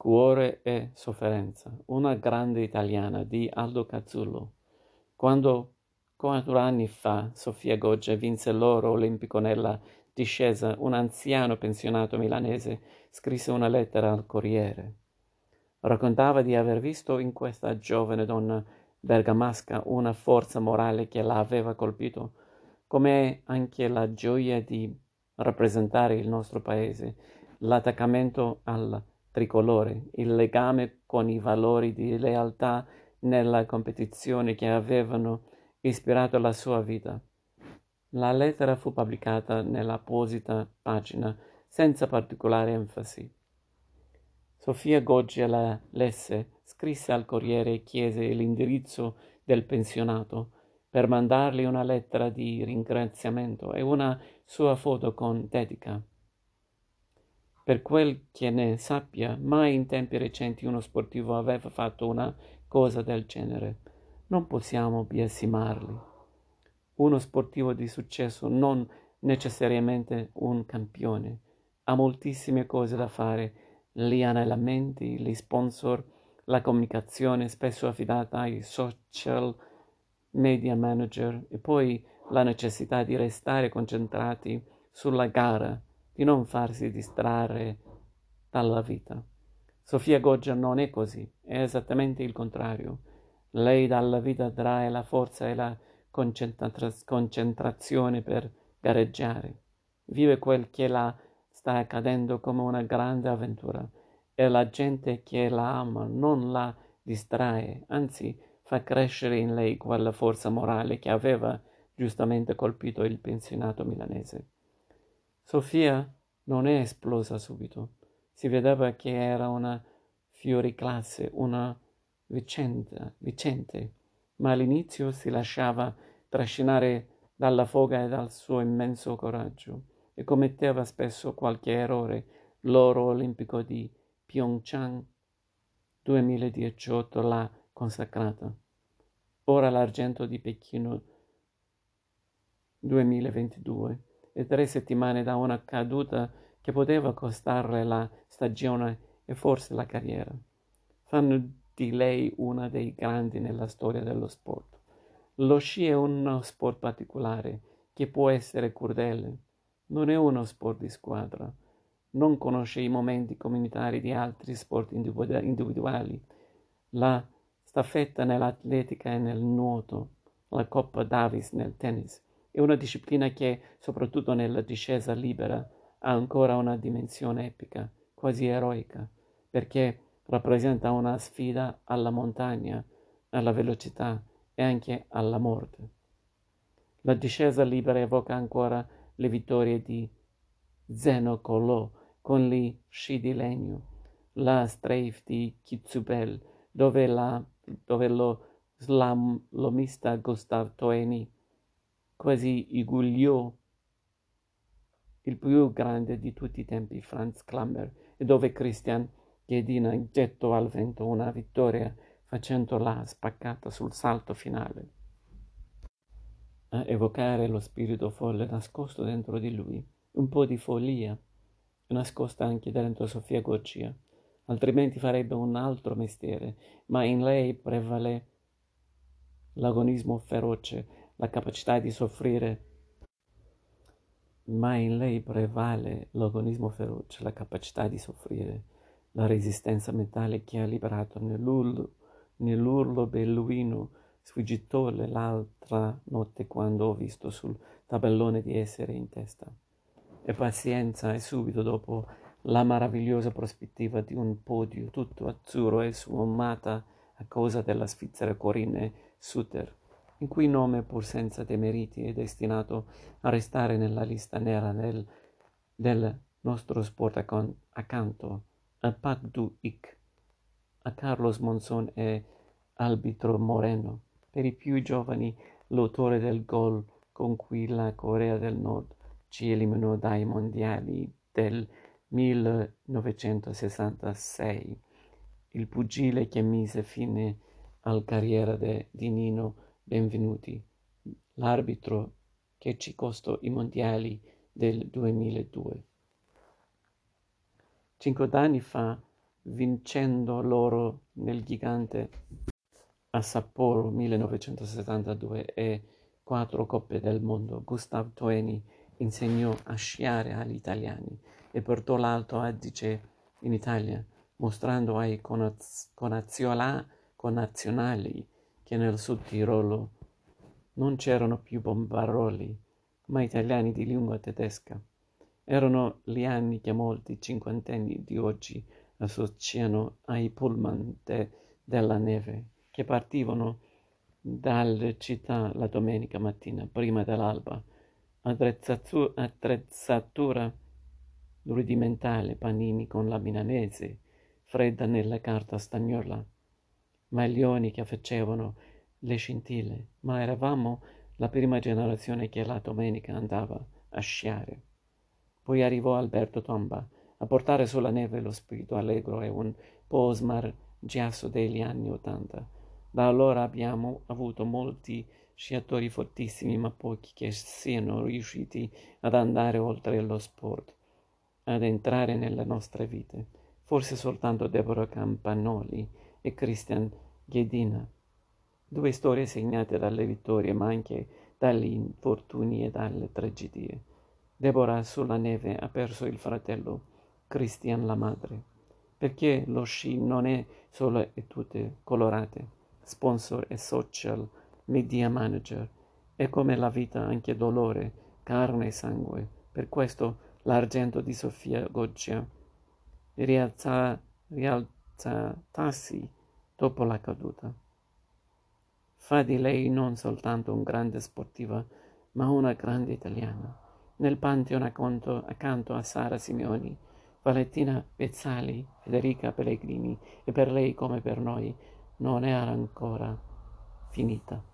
Cuore e sofferenza, una grande italiana di Aldo Cazzullo. Quando quattro anni fa Sofia Goggia vinse l'oro olimpico nella discesa, un anziano pensionato milanese scrisse una lettera al Corriere. Raccontava di aver visto in questa giovane donna bergamasca una forza morale che la aveva colpito, come anche la gioia di rappresentare il nostro paese, l'attaccamento al tricolore, il legame con i valori di lealtà nella competizione che avevano ispirato la sua vita. La lettera fu pubblicata nell'apposita pagina senza particolare enfasi. Sofia Goggia la lesse, scrisse al Corriere e chiese l'indirizzo del pensionato per mandargli una lettera di ringraziamento e una sua foto con dedica. Per quel che ne sappia, mai in tempi recenti uno sportivo aveva fatto una cosa del genere. Non possiamo biasimarli. Uno sportivo di successo non necessariamente un campione. Ha moltissime cose da fare gli allenamenti, gli sponsor, la comunicazione spesso affidata ai social media manager e poi la necessità di restare concentrati sulla gara, di non farsi distrarre dalla vita. Sofia Goggia non è così, è esattamente il contrario. Lei dalla vita trae la forza e la concentra- concentrazione per gareggiare. Vive quel che la sta accadendo come una grande avventura e la gente che la ama non la distrae, anzi fa crescere in lei quella forza morale che aveva giustamente colpito il pensionato milanese. Sofia non è esplosa subito. Si vedeva che era una fioriclasse, una vicenda, vicente, ma all'inizio si lasciava trascinare dalla foga e dal suo immenso coraggio e commetteva spesso qualche errore. L'oro olimpico di Pyeongchang 2018 l'ha consacrata. Ora l'argento di Pechino 2022 e tre settimane da una caduta che poteva costarle la stagione e forse la carriera. Fanno di lei una dei grandi nella storia dello sport. Lo sci è uno sport particolare che può essere crudele, non è uno sport di squadra, non conosce i momenti comunitari di altri sport individuali. La staffetta nell'atletica e nel nuoto, la Coppa Davis nel tennis, è una disciplina che, soprattutto nella discesa libera, ha ancora una dimensione epica, quasi eroica, perché rappresenta una sfida alla montagna, alla velocità e anche alla morte. La discesa libera evoca ancora le vittorie di Zeno Colò con gli sci di legno, la strafe di Kitzubel, dove, la, dove lo slalomista Gustav Toeni quasi iguagliò il più grande di tutti i tempi, Franz Klammer, e dove Christian Chiedina gettò al vento una vittoria facendola spaccata sul salto finale. A evocare lo spirito folle nascosto dentro di lui, un po' di follia, nascosta anche dentro Sofia Goccia, altrimenti farebbe un altro mestiere, ma in lei prevale l'agonismo feroce, la capacità di soffrire. Ma in lei prevale l'agonismo feroce, la capacità di soffrire, la resistenza mentale che ha liberato nell'urlo, nell'urlo belluino sfuggitole l'altra notte quando ho visto sul tabellone di essere in testa. E pazienza e subito dopo la meravigliosa prospettiva di un podio tutto azzurro e sfumata a causa della svizzera Corinne Suter, in cui nome pur senza demeriti è destinato a restare nella lista nera del, del nostro sport accanto a Pak Du-ik, a Carlos Monzon e Albitro Moreno. Per i più giovani l'autore del gol con cui la Corea del Nord ci eliminò dai mondiali del 1966, il pugile che mise fine alla carriera de, di Nino Benvenuti, l'arbitro che ci costò i mondiali del 2002. Cinque anni fa vincendo l'oro nel gigante a Sapporo 1972 e quattro coppe del mondo. Gustav Toeni insegnò a sciare agli italiani e portò l'Alto Adige in Italia, mostrando ai connazionali che nel Sud Tirolo non c'erano più bombaroli, ma italiani di lingua tedesca. Erano gli anni che molti cinquantenni di oggi associano ai pullman de, della neve, che partivano dalle città la domenica mattina prima dell'alba. Attrezzatura rudimentale, panini con la milanese, fredda nella carta stagnola, maglioni che facevano le scintille, ma eravamo la prima generazione che la domenica andava a sciare. Poi arrivò Alberto Tomba a portare sulla neve lo spirito allegro e un po' smargiasso degli anni Ottanta. Da allora abbiamo avuto molti sciatori fortissimi, ma pochi che siano riusciti ad andare oltre lo sport, ad entrare nelle nostre vite. Forse soltanto Deborah Campanoli e Christian Ghedina. Due storie segnate dalle vittorie, ma anche dagli infortuni e dalle tragedie. Deborah sulla neve ha perso il fratello, Christian la madre, perché lo sci non è solo e tutte colorate, sponsor e social media manager, è come la vita anche dolore, carne e sangue. Per questo l'argento di Sofia Goggia rialza, rialzatasi dopo la caduta fa di lei non soltanto una grande sportiva, ma una grande italiana. Nel Pantheon accanto, accanto a Sara Simeoni, Valentina Pezzali, Federica Pellegrini e per lei come per noi non era ancora finita.